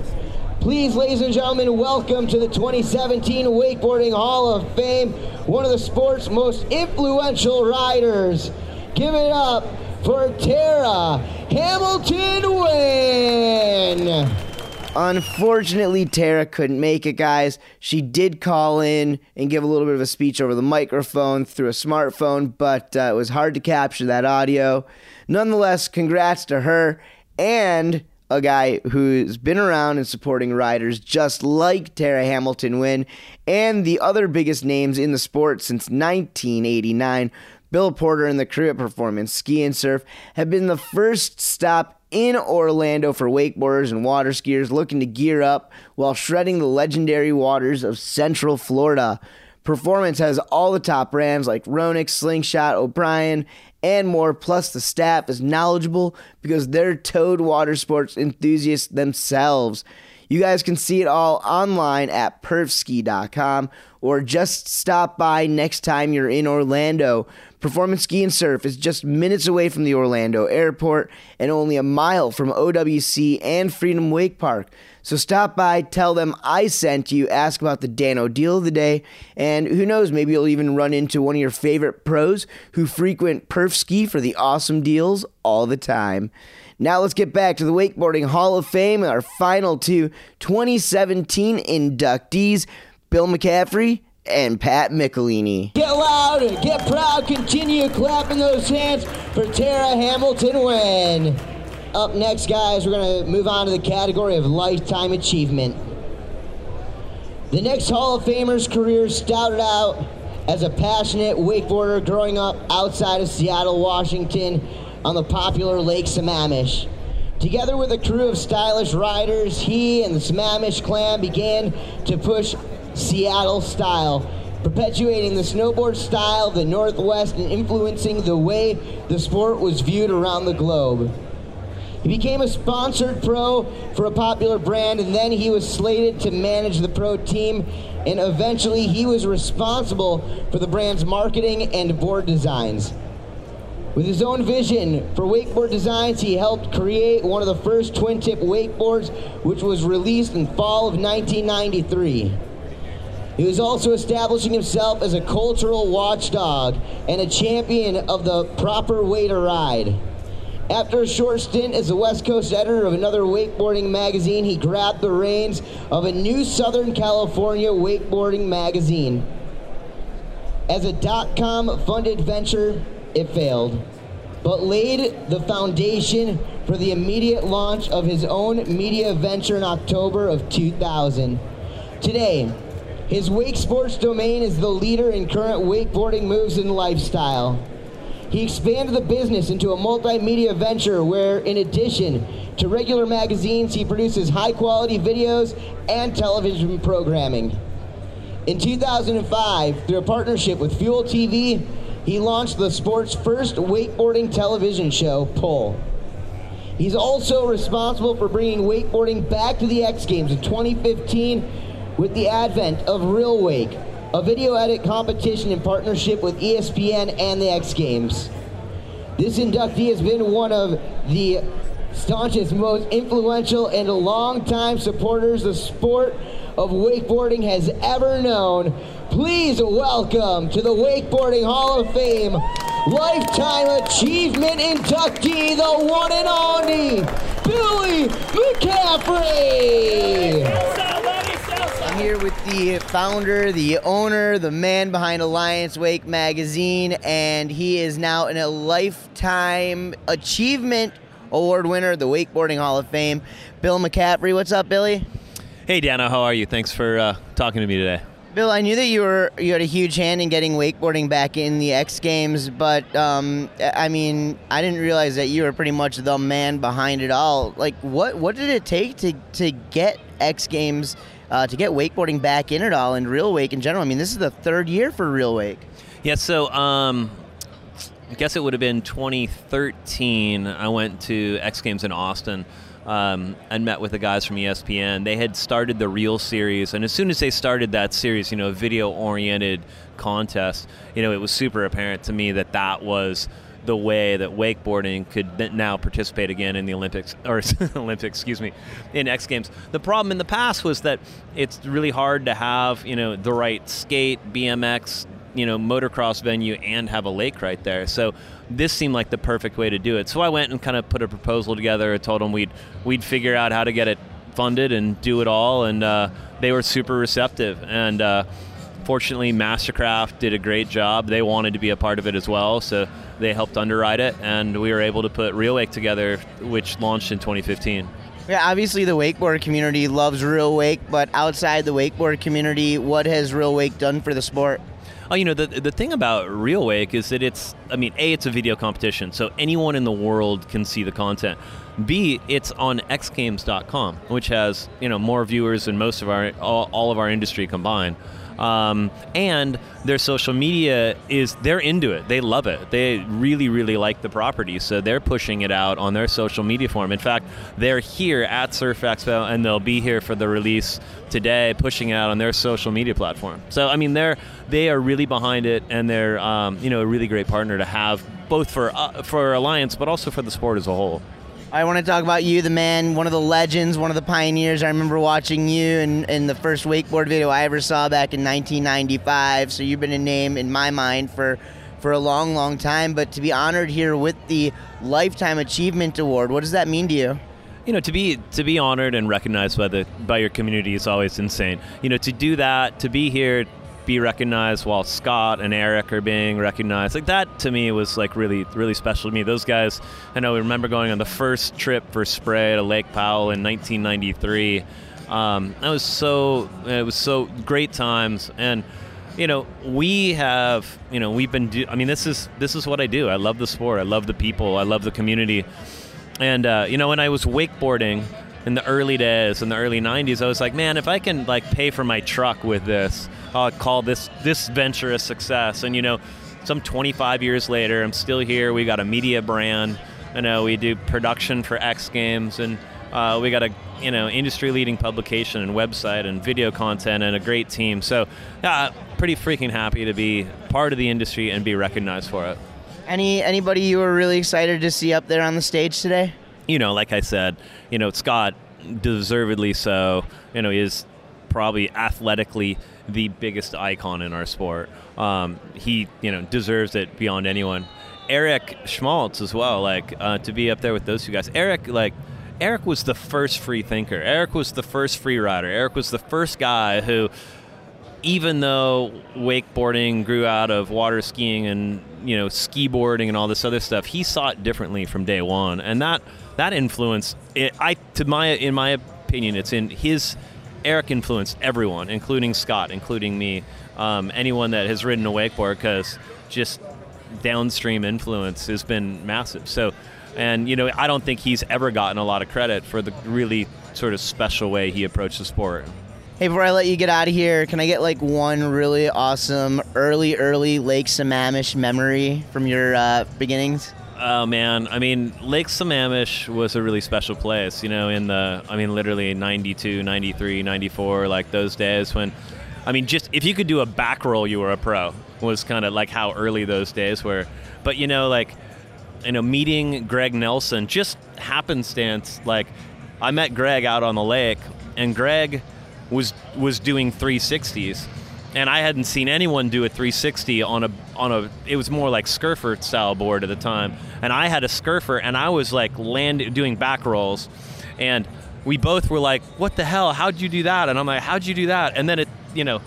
Please, ladies and gentlemen, welcome to the 2017 Wakeboarding Hall of Fame, one of the sport's most influential riders. Give it up for Tara Hamilton Wynn. Unfortunately, Tara couldn't make it, guys. She did call in and give a little bit of a speech over the microphone through a smartphone, but uh, it was hard to capture that audio. Nonetheless, congrats to her and a guy who's been around and supporting riders just like Tara Hamilton Wynn and the other biggest names in the sport since 1989. Bill Porter and the crew at Performance Ski and Surf have been the first stop in Orlando for wakeboarders and water skiers looking to gear up while shredding the legendary waters of Central Florida. Performance has all the top brands like Ronix, Slingshot, O'Brien, and more. Plus, the staff is knowledgeable because they're towed water sports enthusiasts themselves. You guys can see it all online at perfski.com or just stop by next time you're in Orlando. Performance Ski and Surf is just minutes away from the Orlando airport and only a mile from OWC and Freedom Wake Park. So stop by, tell them I sent you, ask about the Dano deal of the day, and who knows, maybe you'll even run into one of your favorite pros who frequent Perf Ski for the awesome deals all the time. Now let's get back to the Wakeboarding Hall of Fame and our final two 2017 inductees, Bill McCaffray and Pat McElhinney. Get loud, get proud, continue clapping those hands for Tara Hamilton Wynn. Up next, guys, we're going to move on to the category of Lifetime Achievement. The next Hall of Famer's career started out as a passionate wakeboarder growing up outside of Seattle, Washington on the popular Lake Sammamish. Together with a crew of stylish riders, he and the Sammamish clan began to push Seattle style, perpetuating the snowboard style of the Northwest and influencing the way the sport was viewed around the globe. He became a sponsored pro for a popular brand, and then he was slated to manage the pro team, and eventually he was responsible for the brand's marketing and board designs. With his own vision for wakeboard designs, he helped create one of the first twin tip wakeboards, which was released in fall of 1993. He was also establishing himself as a cultural watchdog and a champion of the proper way to ride. After a short stint as the West Coast editor of another wakeboarding magazine, he grabbed the reins of a new Southern California wakeboarding magazine. As a dot com funded venture, it failed, but laid the foundation for the immediate launch of his own media venture in October of 2000. Today, his wake sports domain is the leader in current wakeboarding moves and lifestyle. He expanded the business into a multimedia venture where, in addition to regular magazines, he produces high quality videos and television programming. In 2005, through a partnership with Fuel TV, he launched the sport's first wakeboarding television show, Pull. He's also responsible for bringing wakeboarding back to the X Games in 2015 with the advent of Real Wake, a video edit competition in partnership with ESPN and the X Games. This inductee has been one of the staunchest, most influential, and longtime supporters the sport of wakeboarding has ever known. Please welcome to the Wakeboarding Hall of Fame Lifetime Achievement inductee, the one and only Billy McCaffray. Here with the founder, the owner, the man behind Alliance Wake Magazine, and he is now in a Lifetime Achievement Award winner, the Wakeboarding Hall of Fame. Bill McCaffray, what's up, Billy? Hey, Dano, how are you? Thanks for uh, talking to me today. Bill, I knew that you were you had a huge hand in getting wakeboarding back in the X Games, but um, I mean, I didn't realize that you were pretty much the man behind it all. Like, what what did it take to to get X Games, uh, to get wakeboarding back in it all, and real wake in general? I mean, this is the third year for real wake. Yeah, so um, I guess it would have been 2013. I went to X Games in Austin um, and met with the guys from ESPN. They had started the Real series, and as soon as they started that series, you know, video-oriented contest, you know, it was super apparent to me that that was the way that wakeboarding could now participate again in the Olympics or <laughs> Olympics, excuse me, in X Games. The problem in the past was that it's really hard to have you know the right skate, BMX, you know motocross venue and have a lake right there. So this seemed like the perfect way to do it. So I went and kind of put a proposal together. Told them we'd we'd figure out how to get it funded and do it all, and uh, they were super receptive. And uh, fortunately, Mastercraft did a great job. They wanted to be a part of it as well, so they helped underwrite it, and we were able to put Real Wake together, which launched in 2015. Yeah, obviously the wakeboard community loves Real Wake, but outside the wakeboard community, what has Real Wake done for the sport? Oh, you know, the, the thing about Real Wake is that it's, I mean, A, it's a video competition, so anyone in the world can see the content. B, it's on xgames.com, which has, you know, more viewers than most of our, all, all of our industry combined. Um, and their social media is they're into it. They love it. They really really like the property. So they're pushing it out on their social media form. In fact they're here at surf expo and they'll be here for the release today pushing it out on their social media platform. So i mean they're they are really behind it and they're um, you know a really great partner to have both for uh, for alliance but also for the sport as a whole I want to talk about you, the man, one of the legends, one of the pioneers. I remember watching you in, in the first wakeboard video I ever saw back in 1995. So you've been a name in my mind for, for a long, long time. But to be honored here with the Lifetime Achievement Award, what does that mean to you? you know to be to be honored and recognized by the by your community is always insane you know to do that to be here be recognized while Scott and Erich are being recognized. Like that to me was like really really special to me. Those guys, I know. I remember going on the first trip for spray to Lake Powell in 1993. Um, that was so it was so great times and you know we have you know we've been do, i mean this is this is what i do i love the sport i love the people i love the community and uh, you know when i was wakeboarding in the early days in the early 90s i was like man if i can like pay for my truck with this i'll call this this venture a success. And you know some 25 years later i'm still here. We got a media brand. I know we do production for x games and uh, we got a you know industry leading publication and website and video content and a great team. So uh, pretty freaking happy to be part of the industry and be recognized for it. Any anybody you were really excited to see up there on the stage today? You know, like I said, you know, Scott, deservedly so, you know, is probably athletically the biggest icon in our sport. Um, he, you know, deserves it beyond anyone. Erich Schmaltz as well, like uh, to be up there with those two guys. Erich, like, Erich was the first free thinker. Erich was the first free rider. Erich was the first guy who, even though wakeboarding grew out of water skiing and you know ski boarding and all this other stuff, he saw it differently from day one, and that that influence, it, I to my in my opinion, it's in his. Erich influenced everyone, including Scott, including me, um, anyone that has ridden a wakeboard, because just downstream influence has been massive. So, and you know, I don't think he's ever gotten a lot of credit for the really sort of special way he approached the sport. Hey, before I let you get out of here, can I get like one really awesome early, early Lake Sammamish memory from your uh, beginnings? Oh man, I mean, Lake Sammamish was a really special place, you know, in the, I mean, literally 92, 93, 94, like those days when, I mean, just if you could do a back roll, you were a pro, was kind of like how early those days were. But, you know, like, you know, meeting Greg Nelson just happenstance. Like, I met Greg out on the lake, and Greg was was doing 360s, and I hadn't seen anyone do a 360 on a on a. It was more like Skurfer style board at the time, and I had a Skurfer, and I was like land doing back rolls, and we both were like, "What the hell? How'd you do that?" And I'm like, "How'd you do that?" And then it, you know,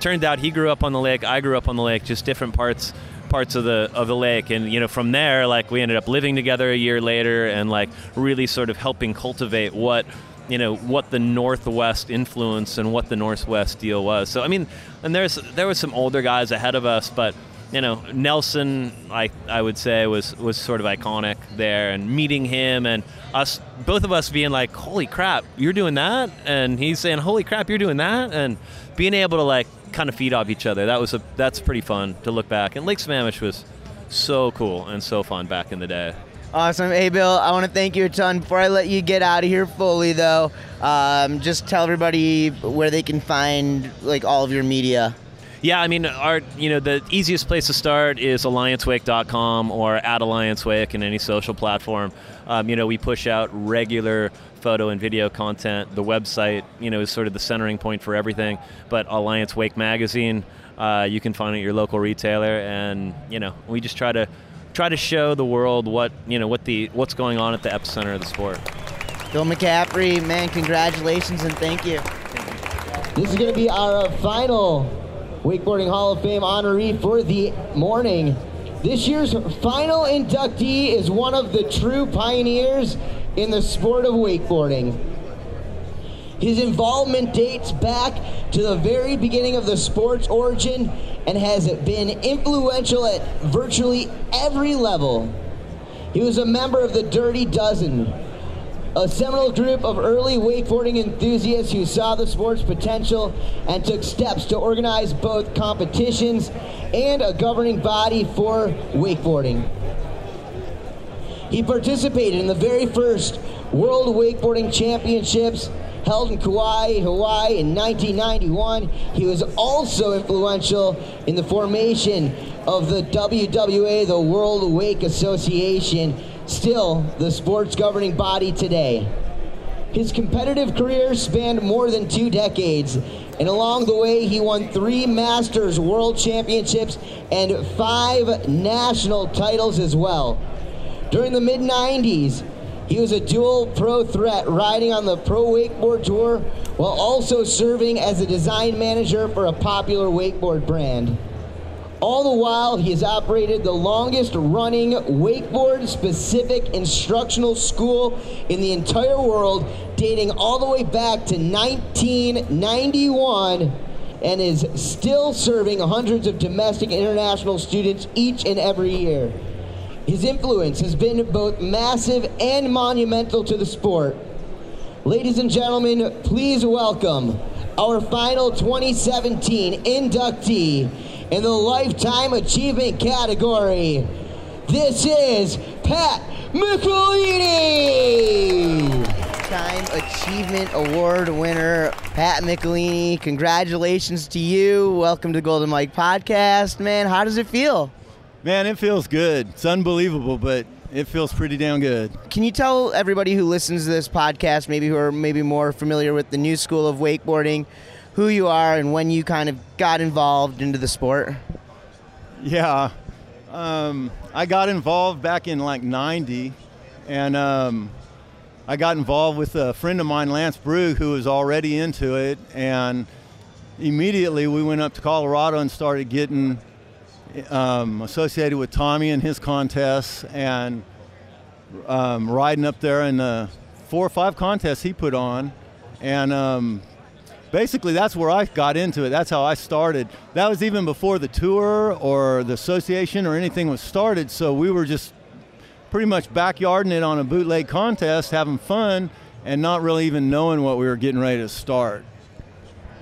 turned out he grew up on the lake, I grew up on the lake, just different parts parts of the of the lake and you know from there like we ended up living together a year later and like really sort of helping cultivate what you know what the northwest influence and what the northwest deal was so i mean and there's there was some older guys ahead of us but you know nelson i i would say was was sort of iconic there and meeting him and us both of us being like holy crap you're doing that and he's saying holy crap you're doing that and being able to like kind of feed off each other that was a that's pretty fun to look back and lake sammamish was so cool and so fun back in the day Awesome. Hey, Bill, I want to thank you a ton. Before I let you get out of here fully, though, um, just tell everybody where they can find like all of your media. Yeah, I mean, our you know the easiest place to start is alliancewake.com or at alliancewake in any social platform. Um, you know, we push out regular photo and video content. The website, you know, is sort of the centering point for everything. But Alliance Wake magazine, uh, you can find at your local retailer, and you know, we just try to try to show the world what you know what the what's going on at the epicenter of the sport. Bill McCaffray, man, congratulations and thank you. This is going to be our uh, final Wakeboarding Hall of Fame honoree for the morning. This year's final inductee is one of the true pioneers in the sport of wakeboarding. His involvement dates back to the very beginning of the sport's origin and has been influential at virtually every level. He was a member of the Dirty Dozen, a seminal group of early wakeboarding enthusiasts who saw the sport's potential and took steps to organize both competitions and a governing body for wakeboarding. He participated in the very first World Wakeboarding Championships held in Kauai, Hawaii in 1991. He was also influential in the formation of the WWA, the World Wake Association, still the sport's governing body today. His competitive career spanned more than two decades, and along the way, he won three Masters World Championships and five national titles as well. During the mid 90s, he was a dual pro threat riding on the Pro Wakeboard Tour while also serving as a design manager for a popular wakeboard brand. All the while, he has operated the longest running wakeboard specific instructional school in the entire world, dating all the way back to 1991, and is still serving hundreds of domestic and international students each and every year. His influence has been both massive and monumental to the sport. Ladies and gentlemen, please welcome our final 2017 inductee in the Lifetime Achievement category. This is Pat McElhinney! Lifetime Achievement Award winner, Pat McElhinney. Congratulations to you. Welcome to Golden Mic Podcast. Man, how does it feel? Man, it feels good. It's unbelievable, but it feels pretty damn good. Can you tell everybody who listens to this podcast, maybe who are maybe more familiar with the new school of wakeboarding, who you are and when you kind of got involved into the sport? Yeah. Um, I got involved back in like 90, and um, I got involved with a friend of mine, Lance Brugge, who was already into it. And immediately we went up to Colorado and started getting um, associated with Tommy and his contests and um, riding up there in the four or five contests he put on. And um, basically, that's where I got into it. That's how I started. That was even before the tour or the association or anything was started. So we were just pretty much backyarding it on a bootleg contest, having fun, and not really even knowing what we were getting ready to start.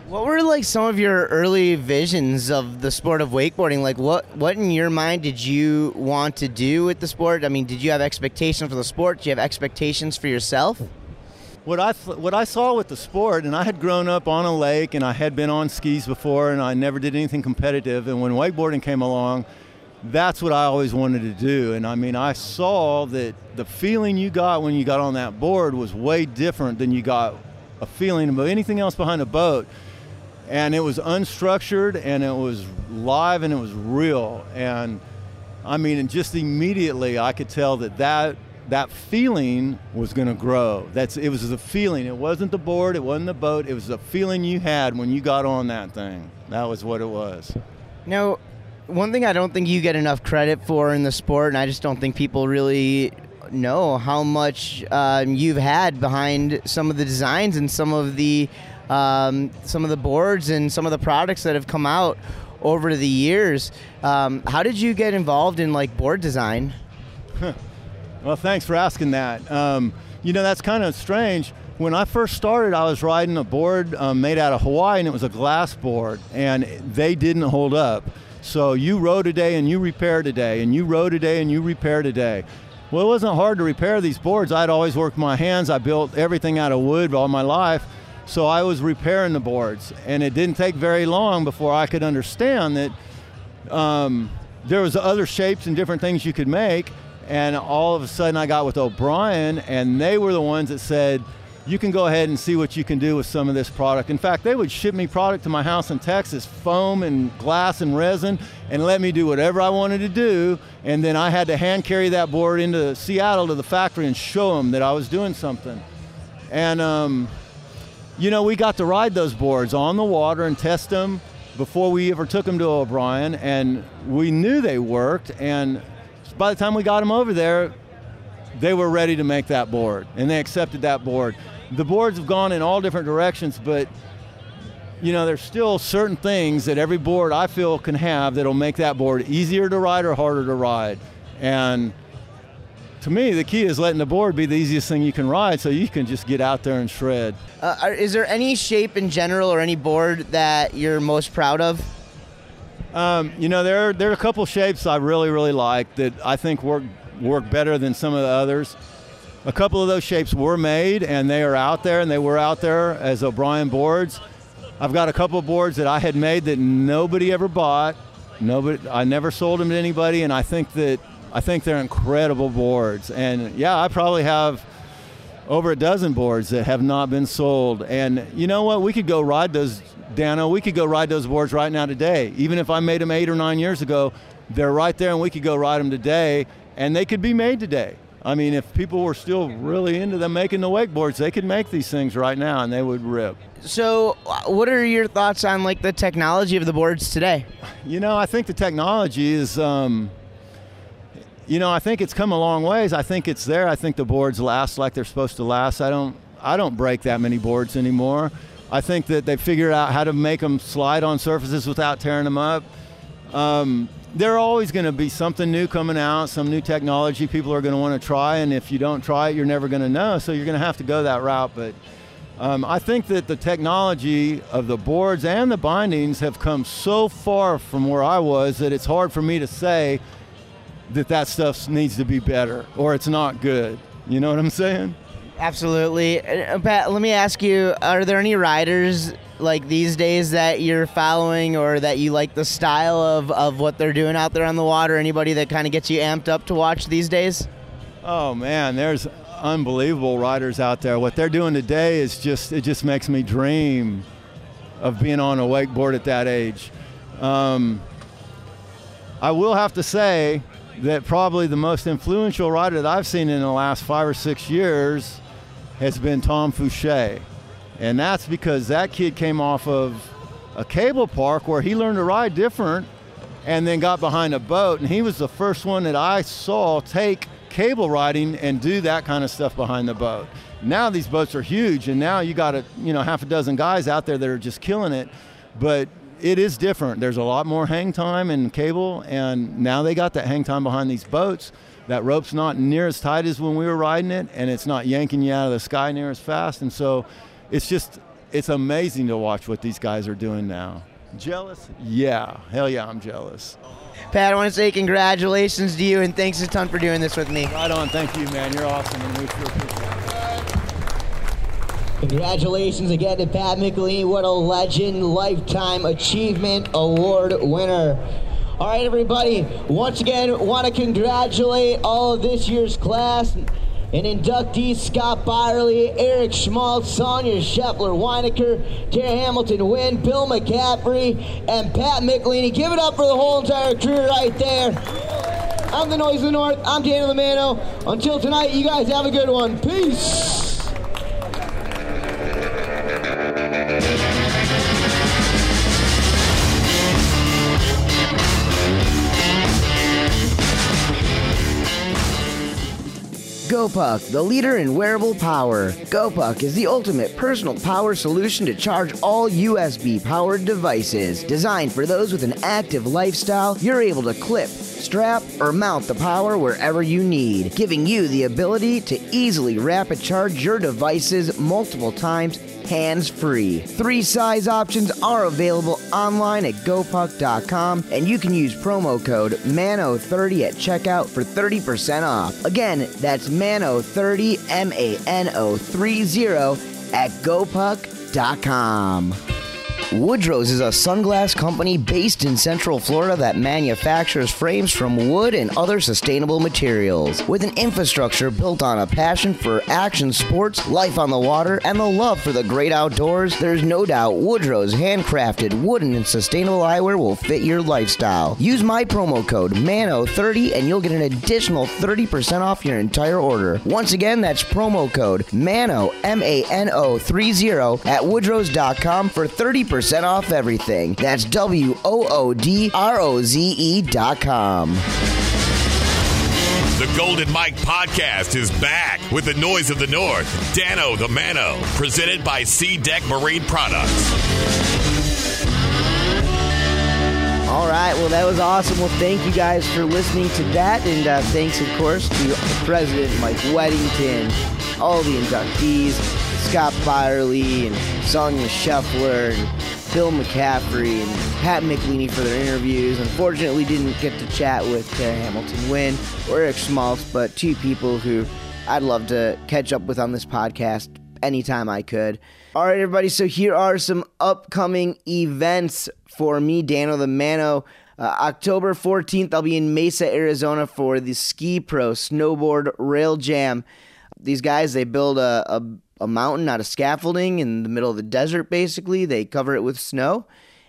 What were like some of your early visions of the sport of wakeboarding? Like what what in your mind did you want to do with the sport? I mean, did you have expectations for the sport? Do you have expectations for yourself? What I what I saw with the sport, and I had grown up on a lake, and I had been on skis before, and I never did anything competitive. And when wakeboarding came along, that's what I always wanted to do. And I mean, I saw that the feeling you got when you got on that board was way different than you got a feeling about anything else behind a boat. And it was unstructured and it was live and it was real. And I mean, and just immediately I could tell that that, that feeling was going to grow. That's, it was the feeling. It wasn't the board, it wasn't the boat, it was the feeling you had when you got on that thing. That was what it was. Now, one thing I don't think you get enough credit for in the sport, and I just don't think people really know how much um, you've had behind some of the designs and some of the um, some of the boards and some of the products that have come out over the years. Um, how did you get involved in like board design? Well, thanks for asking that. Um, you know, that's kind of strange. When I first started, I was riding a board um, made out of Hawaii, and it was a glass board, and they didn't hold up. So you rode today and you repaired today, and you rode today and you repaired today. Well, it wasn't hard to repair these boards. I'd always worked my hands. I built everything out of wood all my life. So I was repairing the boards, and it didn't take very long before I could understand that um, there was other shapes and different things you could make. And all of a sudden, I got with O'Brien, and they were the ones that said, you can go ahead and see what you can do with some of this product. In fact, they would ship me product to my house in Texas, foam and glass and resin, and let me do whatever I wanted to do. And then I had to hand carry that board into Seattle to the factory and show them that I was doing something. And, um, you know, we got to ride those boards on the water and test them before we ever took them to O'Brien, and we knew they worked. And by the time we got them over there, they were ready to make that board, and they accepted that board the boards have gone in all different directions, but you know, there's still certain things that every board I feel can have that'll make that board easier to ride or harder to ride. And to me, the key is letting the board be the easiest thing you can ride so you can just get out there and shred. Uh, is there any shape in general or any board that you're most proud of? Um, you know, there, there are a couple shapes I really, really like that I think work, work better than some of the others a couple of those shapes were made and they are out there and they were out there as O'Brien boards. I've got a couple of boards that I had made that nobody ever bought. Nobody, I never sold them to anybody, and I think that I think they're incredible boards. And yeah, I probably have over a dozen boards that have not been sold. And you know what? We could go ride those, Dano. We could go ride those boards right now today. Even if I made them eight or nine years ago, they're right there, and we could go ride them today, and they could be made today. I mean, if people were still really into them making the wakeboards, they could make these things right now and they would rip. So, what are your thoughts on like the technology of the boards today? You know, I think the technology is, um, you know, I think it's come a long ways. I think it's there. I think the boards last like they're supposed to last. I don't, I don't break that many boards anymore. I think that they figured out how to make them slide on surfaces without tearing them up. Um, there always going to be something new coming out, some new technology people are going to want to try, and if you don't try it, you're never going to know. So you're going to have to go that route. But um, I think that the technology of the boards and the bindings have come so far from where I was that it's hard for me to say that that stuff needs to be better or it's not good. You know what I'm saying? Absolutely. Uh, Pat, let me ask you: Are there any riders like these days that you're following or that you like the style of, of what they're doing out there on the water? Anybody that kind of gets you amped up to watch these days? Oh man, there's unbelievable riders out there. What they're doing today is just it just makes me dream of being on a wakeboard at that age. Um, I will have to say that probably the most influential rider that I've seen in the last five or six years has been Tom Fouché. And that's because that kid came off of a cable park where he learned to ride different and then got behind a boat. And he was the first one that I saw take cable riding and do that kind of stuff behind the boat. Now these boats are huge, and now you got a you know half a dozen guys out there that are just killing it. But it is different. There's a lot more hang time in cable, and now they got that hang time behind these boats. That rope's not near as tight as when we were riding it, and it's not yanking you out of the sky near as fast. And so it's just it's amazing to watch what these guys are doing now. Jealous? Yeah, hell yeah, I'm jealous. Pat, I want to say congratulations to you and thanks a ton for doing this with me. Right on, thank you, man. You're awesome, and we sure appreciate it. Congratulations again to Pat McElhinney. What a legend, lifetime achievement award winner. All right, everybody. Once again, want to congratulate all of this year's class and inductees Scott Byerly, Erich Schmaltz, Sonja Scheffler, Weinaicker, Tara Hamilton Wynn, Bill McCaffray, and Pat McElhinney. Give it up for the whole entire crew right there. I'm the Noise of the North. I'm Daniel Lamano. Until tonight, you guys have a good one. Peace. GoPuck, the leader in wearable power. GoPuck is the ultimate personal power solution to charge all USB powered devices. Designed for those with an active lifestyle, you're able to clip, strap, or mount the power wherever you need, giving you the ability to easily rapid charge your devices multiple times hands free. Three size options are available online at gopuck.com, and you can use promo code MANO30 at checkout for 30% off. Again, that's MANO30, M A N O 30 at gopuck.com. Woodroze is a sunglass company based in Central Florida that manufactures frames from wood and other sustainable materials. With an infrastructure built on a passion for action sports, life on the water, and the love for the great outdoors, there's no doubt Woodroze handcrafted wooden and sustainable eyewear will fit your lifestyle. Use my promo code MANO30 and you'll get an additional 30% off your entire order. Once again, that's promo code MANO, M A N O 30 at woodroze.com for 30% off everything. That's W O O D R O Z E dot com. The Golden Mic podcast is back with the noise of the North, Dano the Mano, presented by SeaDek Marine Products. All right, well, that was awesome. Well, thank you guys for listening to that. And uh, thanks, of course, to President Mike Weddington, all the inductees, Scott Byerly, and Sonja Scheffler, and Bill McCaffray, and Pat McElhinney for their interviews. Unfortunately, didn't get to chat with Tara Hamilton Wynn or Erich Schmaltz, but two people who I'd love to catch up with on this podcast anytime I could. All right, everybody. So here are some upcoming events for me, Dano the Mano. Uh, October 14th, I'll be in Mesa, Arizona for the Ski Pro Snowboard Rail Jam. These guys, they build a, a, a mountain out of scaffolding in the middle of the desert, basically. They cover it with snow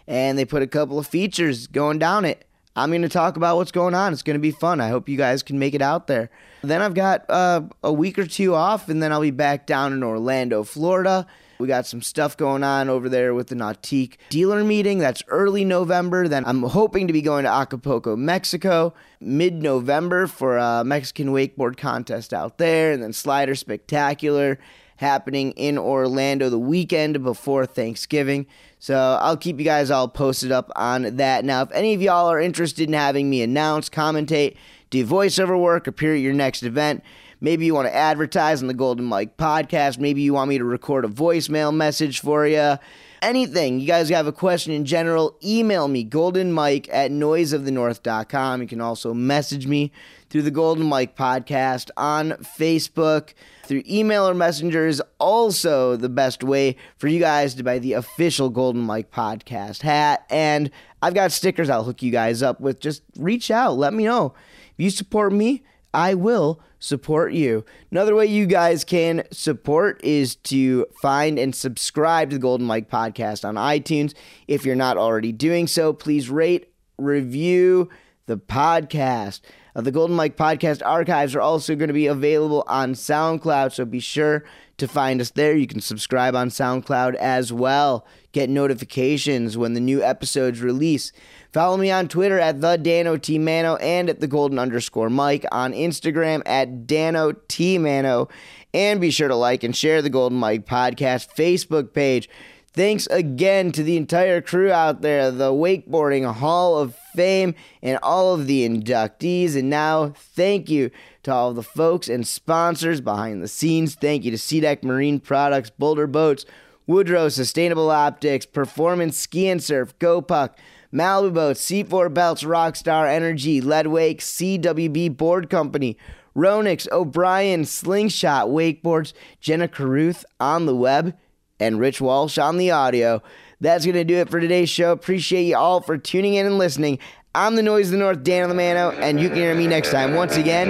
and they put a couple of features going down it. I'm going to talk about what's going on. It's going to be fun. I hope you guys can make it out there. Then I've got uh, a week or two off, and then I'll be back down in Orlando, Florida. We got some stuff going on over there with the Nautique dealer meeting. That's early November. Then I'm hoping to be going to Acapulco, Mexico, mid November for a Mexican wakeboard contest out there. And then Slider Spectacular happening in Orlando the weekend before Thanksgiving. So I'll keep you guys all posted up on that. Now, if any of y'all are interested in having me announce, commentate, do voiceover work, appear at your next event, maybe you want to advertise on the Golden Mic podcast, maybe you want me to record a voicemail message for you. Anything. You guys have a question in general, email me, goldenmic at noiseofthenorth.com. You can also message me through the Golden Mic podcast on Facebook. Through email or messenger is also the best way for you guys to buy the official Golden Mic podcast hat. And I've got stickers I'll hook you guys up with. Just reach out, let me know. If you support me, I will support you. Another way you guys can support is to find and subscribe to the Golden Mic podcast on iTunes. If you're not already doing so, please rate, review the podcast. Uh, the Golden Mic podcast archives are also going to be available on SoundCloud, so be sure to find us there. You can subscribe on SoundCloud as well. Get notifications when the new episodes release. Follow me on Twitter at the Dano T Mano and at the Golden underscore Mike on Instagram at Dano T Mano. And be sure to like and share the Golden Mic podcast Facebook page. Thanks again to the entire crew out there, the Wakeboarding Hall of Fame, and all of the inductees. And now, thank you to all the folks and sponsors behind the scenes. Thank you to SeaDek Marine Products, Boulder Boats, Woodroze Sustainable Optics, Performance Ski and Surf, GoPuck, Malibu Boats, C4 Belts, Rockstar Energy, Leadwake, CWB Board Company, Ronix, O'Brien, Slingshot, Wakeboards, Jenna Caruth on the web, and Rich Walsh on the audio. That's going to do it for today's show. Appreciate you all for tuning in and listening. I'm the Noise of the North, Dan Lamano, and you can hear me next time once again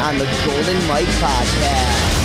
on the Golden Mic Podcast.